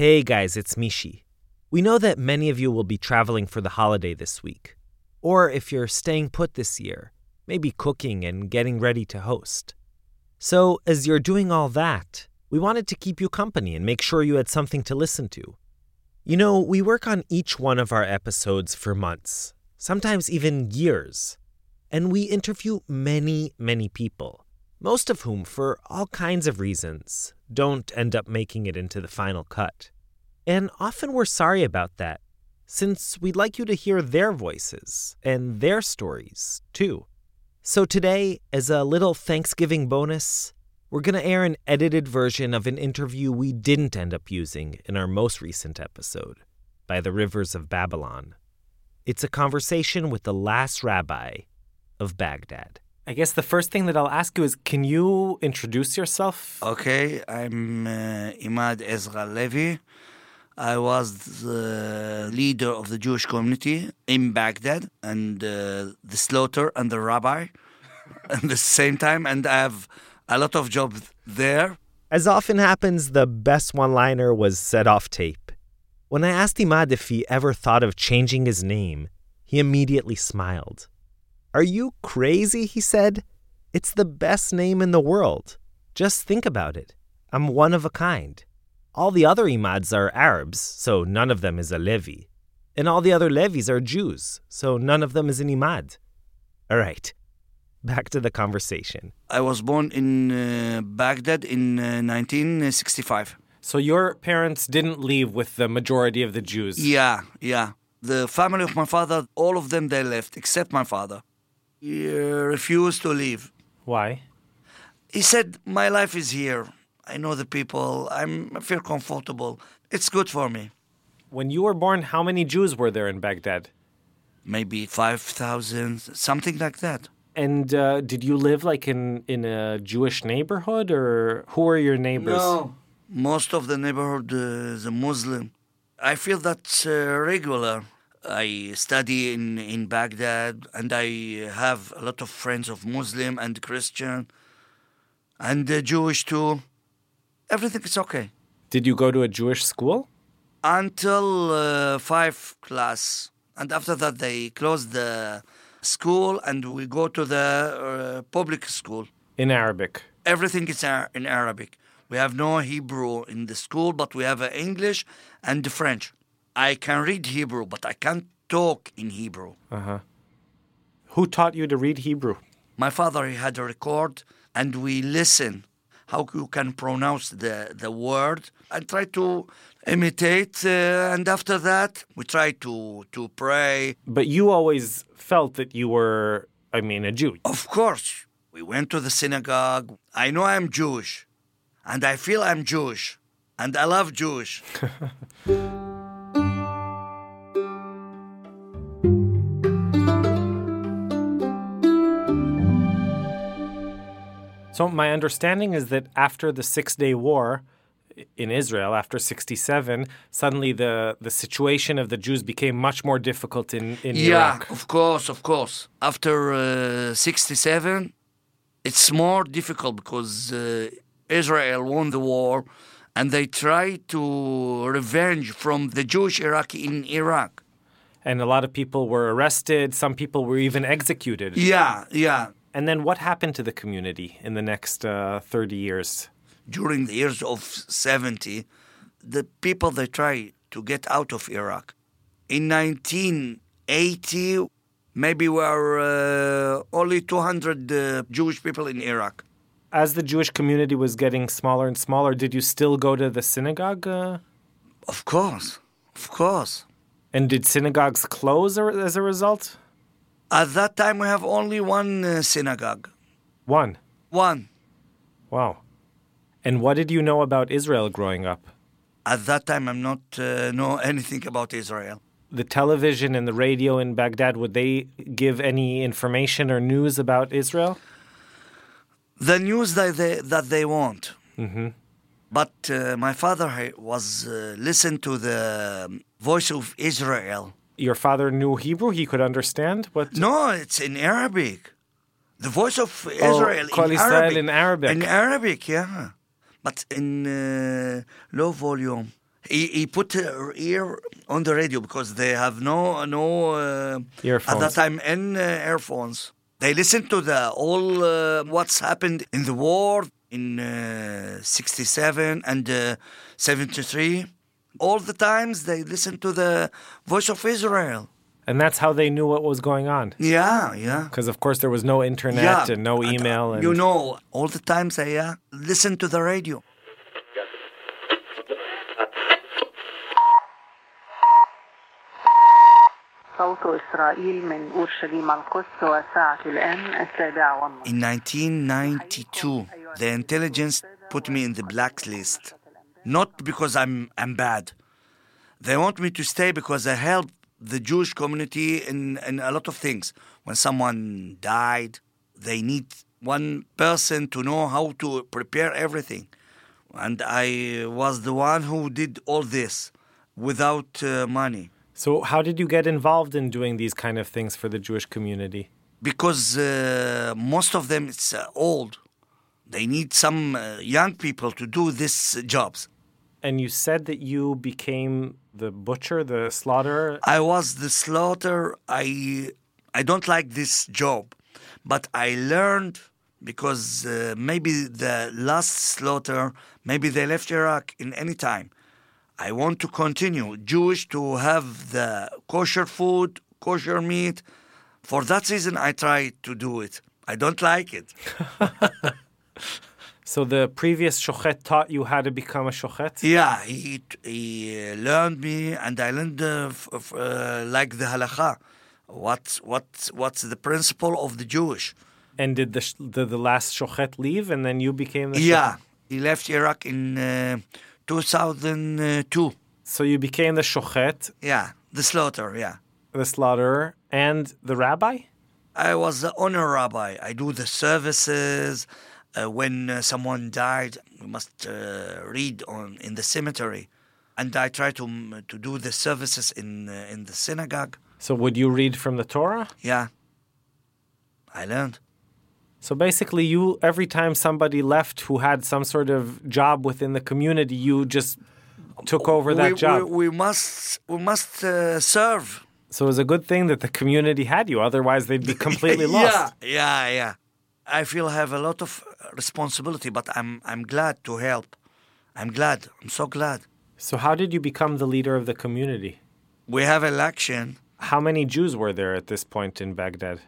Hey guys, it's Mishi. We know that many of you will be traveling for the holiday this week. Or if you're staying put this year, maybe cooking and getting ready to host. So, as you're doing all that, we wanted to keep you company and make sure you had something to listen to. You know, we work on each one of our episodes for months, sometimes even years. And we interview many, many people, most of whom, for all kinds of reasons, don't end up making it into the final cut. And often we're sorry about that, since we'd like you to hear their voices and their stories, too. So today, as a little Thanksgiving bonus, we're going to air an edited version of an interview we didn't end up using in our most recent episode, By the Rivers of Babylon. It's a conversation with the last rabbi of Baghdad. I guess the first thing that I'll ask you is can you introduce yourself? Okay, I'm uh, Imad Ezra Levy. I was the leader of the Jewish community in Baghdad and uh, the slaughter and the rabbi at the same time, and I have a lot of jobs there. As often happens, the best one liner was set off tape. When I asked Imad if he ever thought of changing his name, he immediately smiled. Are you crazy? He said. It's the best name in the world. Just think about it. I'm one of a kind. All the other Imads are Arabs, so none of them is a Levi. And all the other Levis are Jews, so none of them is an Imad. All right, back to the conversation. I was born in uh, Baghdad in uh, 1965. So your parents didn't leave with the majority of the Jews? Yeah, yeah. The family of my father, all of them, they left, except my father. He uh, refused to leave. Why? He said, My life is here. I know the people. I'm, I feel comfortable. It's good for me. When you were born, how many Jews were there in Baghdad? Maybe 5,000, something like that. And uh, did you live like in, in a Jewish neighborhood or who were your neighbors? No. Most of the neighborhood uh, is a Muslim. I feel that's uh, regular. I study in, in Baghdad and I have a lot of friends of Muslim and Christian and uh, Jewish too. Everything is okay. Did you go to a Jewish school? Until uh, five class. And after that, they closed the school and we go to the uh, public school. In Arabic? Everything is Ar- in Arabic. We have no Hebrew in the school, but we have uh, English and French. I can read Hebrew, but I can't talk in Hebrew. Uh huh. Who taught you to read Hebrew? My father he had a record, and we listen how you can pronounce the, the word and try to imitate. Uh, and after that, we try to, to pray. But you always felt that you were, I mean, a Jew. Of course, we went to the synagogue. I know I'm Jewish, and I feel I'm Jewish, and I love Jewish. So my understanding is that after the Six Day War in Israel, after 67, suddenly the, the situation of the Jews became much more difficult in, in Yeah, Iraq. of course, of course. After uh, 67, it's more difficult because uh, Israel won the war and they tried to revenge from the Jewish Iraqi in Iraq. And a lot of people were arrested. Some people were even executed. Yeah, yeah. And then what happened to the community in the next uh, 30 years? During the years of 70, the people they tried to get out of Iraq. In 1980, maybe were uh, only 200 uh, Jewish people in Iraq. As the Jewish community was getting smaller and smaller, did you still go to the synagogue? Uh, Of course, of course. and did synagogues close as a result? At that time, we have only one uh, synagogue. One. One. Wow. And what did you know about Israel growing up? At that time, I'm not uh, know anything about Israel. The television and the radio in Baghdad, would they give any information or news about Israel? The news that they that they want. Mm-hmm. But uh, my father was uh, listened to the um, voice of Israel. Your father knew Hebrew, he could understand what No, it's in Arabic. The voice of Israel Kol in Israel Arabic. in Arabic. In Arabic, yeah. But in uh, low volume. He, he put her ear on the radio because they have no no uh, at that time in uh, earphones. They listen to the all uh, what's happened in the war in uh, 67 and uh, 73 all the times they listened to the voice of Israel. And that's how they knew what was going on. Yeah, yeah. Because of course there was no internet yeah, and no uh, email. And... You know, all the times I uh, listened to the radio. In 1992, the intelligence put me in the blacklist not because I'm, I'm bad. They want me to stay because I help the Jewish community in, in a lot of things. When someone died, they need one person to know how to prepare everything. And I was the one who did all this without uh, money. So how did you get involved in doing these kind of things for the Jewish community? because uh, most of them it's uh, old. They need some uh, young people to do these jobs. And you said that you became the butcher, the slaughterer. I was the slaughter. I I don't like this job, but I learned because uh, maybe the last slaughter, maybe they left Iraq in any time. I want to continue Jewish to have the kosher food, kosher meat. For that reason, I try to do it. I don't like it. So the previous shochet taught you how to become a shochet? Yeah, he he uh, learned me, and I learned uh, f- uh, like the halacha. What what what's the principle of the Jewish? And did the, sh- the the last shochet leave and then you became the Yeah, shochet? he left Iraq in uh, 2002. So you became the shochet, Yeah, the slaughter. Yeah, the slaughterer, and the rabbi? I was the honor rabbi. I do the services. Uh, when uh, someone died, we must uh, read on in the cemetery, and I try to mm, to do the services in uh, in the synagogue. So would you read from the Torah? Yeah, I learned. So basically, you every time somebody left who had some sort of job within the community, you just took over that we, job. We, we must we must uh, serve. so it was a good thing that the community had you. Otherwise, they'd be completely lost. yeah, yeah, yeah. I feel I have a lot of responsibility, but I'm I'm glad to help. I'm glad. I'm so glad. So how did you become the leader of the community? We have election How many Jews were there at this point in Baghdad?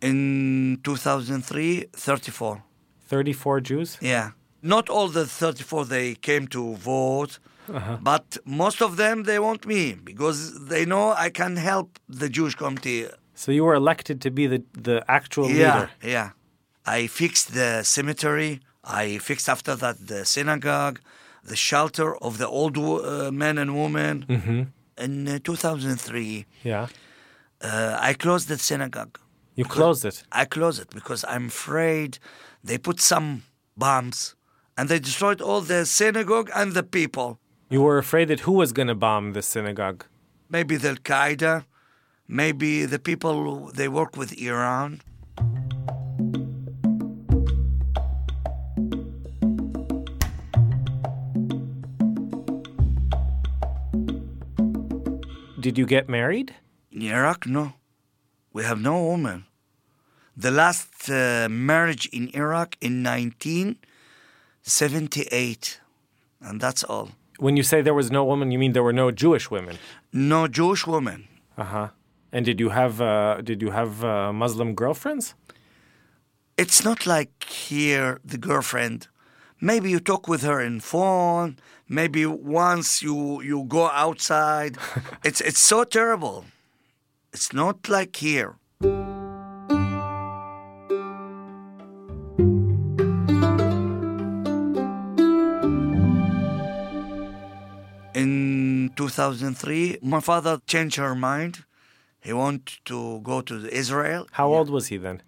in 2003, 34. 34 Jews? Yeah. Not all the 34 they came to vote, uh-huh. but most of them they want me because they know I can help the Jewish community So you were elected to be the, the actual Yeah, leader. yeah. I fixed the cemetery. I fixed after that the synagogue, the shelter of the old uh, men and women. Mm-hmm. In uh, 2003, Yeah. uh, I closed the synagogue. You closed it. I closed it because I'm afraid they put some bombs, and they destroyed all the synagogue and the people. You were afraid that who was going to bomb the synagogue? Maybe the Al Qaeda, maybe the people they work with Iran. Did you get married? In Iraq, no. We have no woman. The last uh, marriage in Iraq in 1978, and that's all. When you say there was no woman, you mean there were no Jewish women? No Jewish woman. Uh huh. And did you have uh, did you have uh, Muslim girlfriends? It's not like here the girlfriend. Maybe you talk with her in phone. Maybe once you you go outside. it's it's so terrible. It's not like here. In 2003, my father changed her mind. He wanted to go to Israel. How old was he then?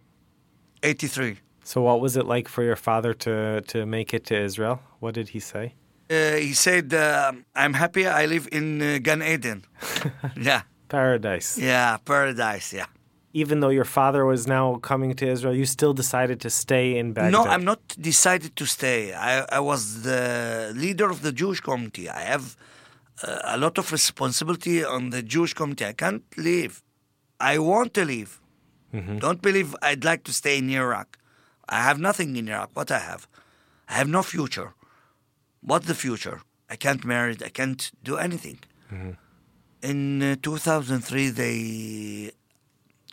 83. So what was it like for your father to to make it to Israel? What did he say? Uh, he said, uh, "I'm happy. I live in uh, Gan Eden." yeah, Paradise. yeah, paradise. Yeah. Even though your father was now coming to Israel, you still decided to stay in Baghdad. No, I'm not decided to stay. I, I was the leader of the Jewish community. I have uh, a lot of responsibility on the Jewish community. I can't leave. I want to leave. Don't believe I'd like to stay in Iraq. I have nothing in Iraq. What I have? I have no future. What's the future? I can't marry. I can't do anything. In uh, 2003, they,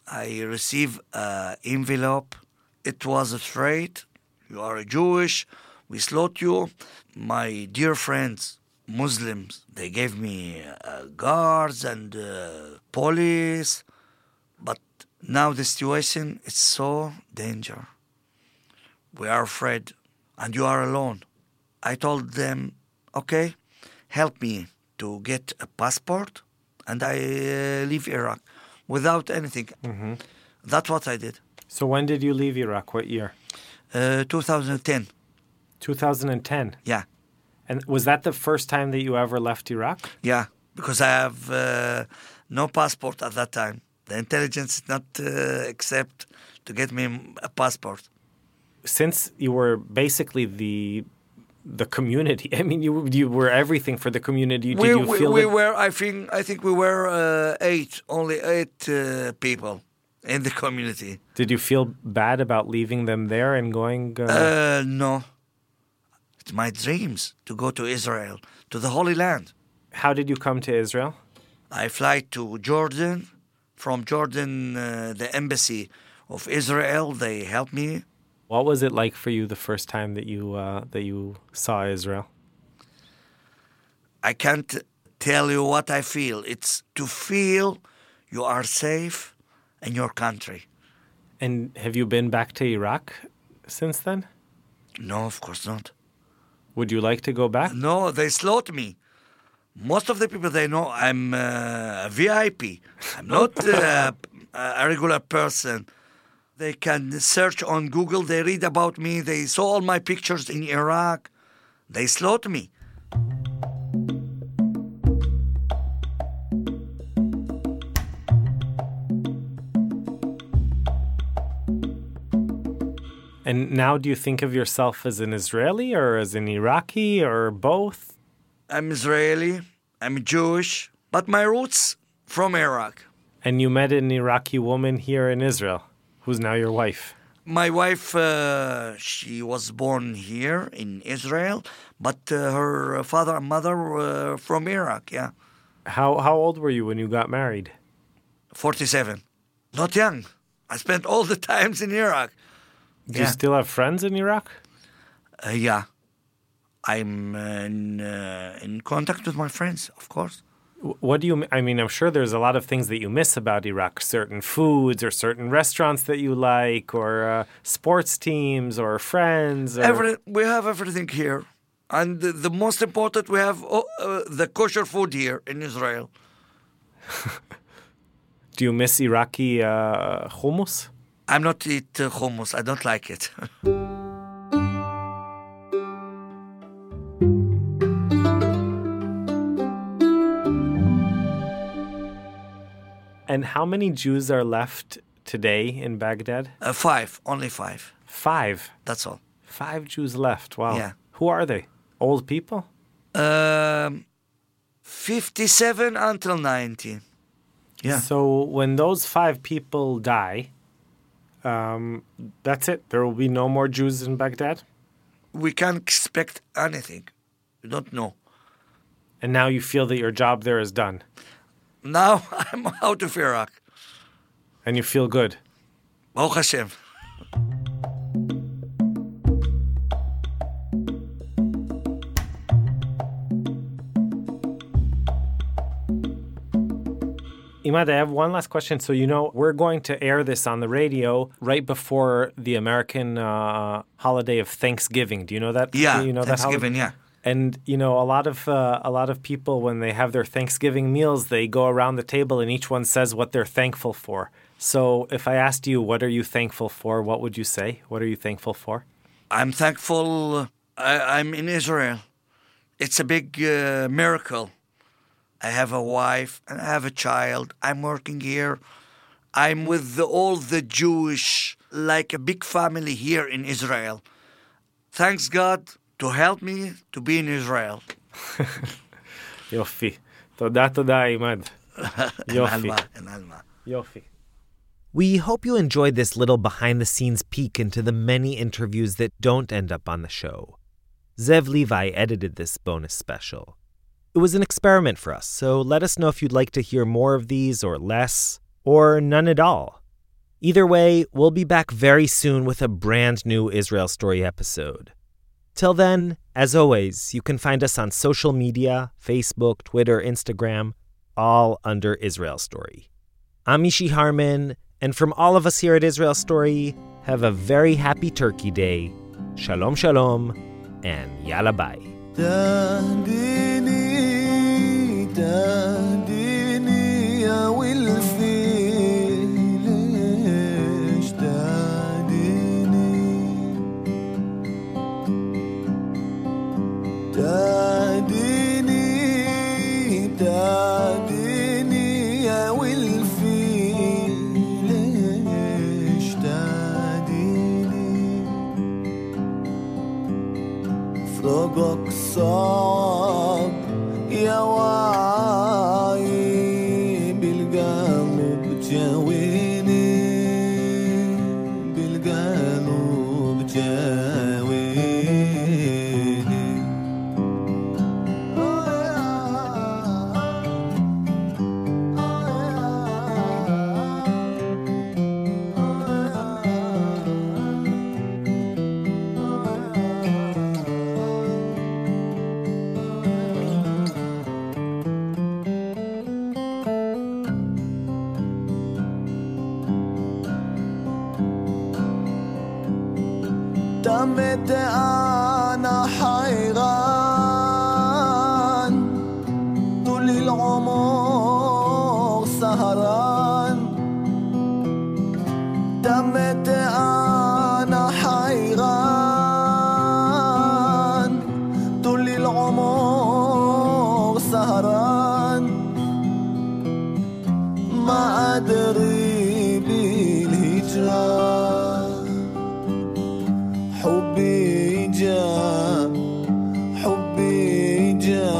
I received an envelope. It was a threat. You are a Jewish. We slaughter you. My dear friends, Muslims, they gave me uh, guards and uh, police. But now the situation is so danger. We are afraid, and you are alone. I told them, okay, help me to get a passport, and I uh, leave Iraq without anything. That's what I did. So when did you leave Iraq? What year? Uh, 2010, 2010. yeah, And was that the first time that you ever left Iraq? yeah, because I have uh, no passport at that time. The intelligence did not uh, accept to get me a passport. Since you were basically the the community, I mean, you you were everything for the community. Did we, you we, feel we that- were i think i think we were uh, eight only eight uh, people in the community Did you feel bad about leaving them there and going? Uh, uh, no it's my dreams to go to israel to the holy land how did you come to Israel? i fly to jordan from jordan uh, the embassy of israel they helped me What was it like for you the first time that you uh, that you saw Israel? i can't tell you what i feel it's to feel you are safe in your country And have you been back to Iraq since then? no of course not Would you like to go back? No, they slaughter me. Most of the people they know I'm uh, a VIP. I'm not uh, a regular person. They can search on Google. They read about me. They saw all my pictures in Iraq. They slaughter me. And now, do you think of yourself as an Israeli or as an Iraqi or both? I'm Israeli. I'm Jewish, but my roots from Iraq. And you met an Iraqi woman here in Israel, who's now your wife. My wife, uh, she was born here in Israel, but uh, her father and mother were from Iraq. Yeah. How how old were you when you got married? 47. Not young. I spent all the times in Iraq. Do you still have friends in Iraq? Uh, yeah. I'm uh, in, uh, in contact with my friends, of course. What do you? I mean, I'm sure there's a lot of things that you miss about Iraq. Certain foods, or certain restaurants that you like, or uh, sports teams, or friends. Or... Every, we have everything here. And the, the most important, we have oh, uh, the kosher food here in Israel. Do you miss Iraqi uh, hummus? I'm not eat uh, hummus. I don't like it. And how many Jews are left today in Baghdad? Uh, five, only five. Five. That's all. Five Jews left. Wow. Yeah. Who are they? Old people? Um, 57 until 90. Yeah. So when those five people die, um, that's it. There will be no more Jews in Baghdad. We can't expect anything. We don't know. And now you feel that your job there is done, Now I'm out of Iraq. and you feel good. Baruch Hashem. Imad, I have one last question. So, you know, we're going to air this on the radio right before the American uh, holiday of Thanksgiving. Do you know that? Yeah, you know Thanksgiving, that holiday? yeah. And you know, a lot of uh, a lot of people when they have their Thanksgiving meals, they go around the table and each one says what they're thankful for. So, if I asked you, what are you thankful for? What would you say? What are you thankful for? I'm thankful I, I'm in Israel. It's a big uh, miracle. I have a wife and I have a child. I'm working here. I'm with the, all the Jewish, like a big family here in Israel. Thanks God to help me to be in Israel. יופי. תודה, תודה, עימד. יופי. In Alma, in Alma. יופי. We hope you enjoyed this little behind the scenes peek into the many interviews that don't end up on the show. Zev Levi edited this bonus special. It was an experiment for us, so let us know if you'd like to hear more of these or less, or none at all. Either way, we'll be back very soon with a brand new Israel Story episode. Till then, as always, you can find us on social media Facebook, Twitter, Instagram, all under Israel Story. I'm Mishi Harman, and from all of us here at Israel Story, have a very happy Turkey Day. Shalom, shalom, and yalla bye. one حمد أنا حمد حبي جاء حبي جازيني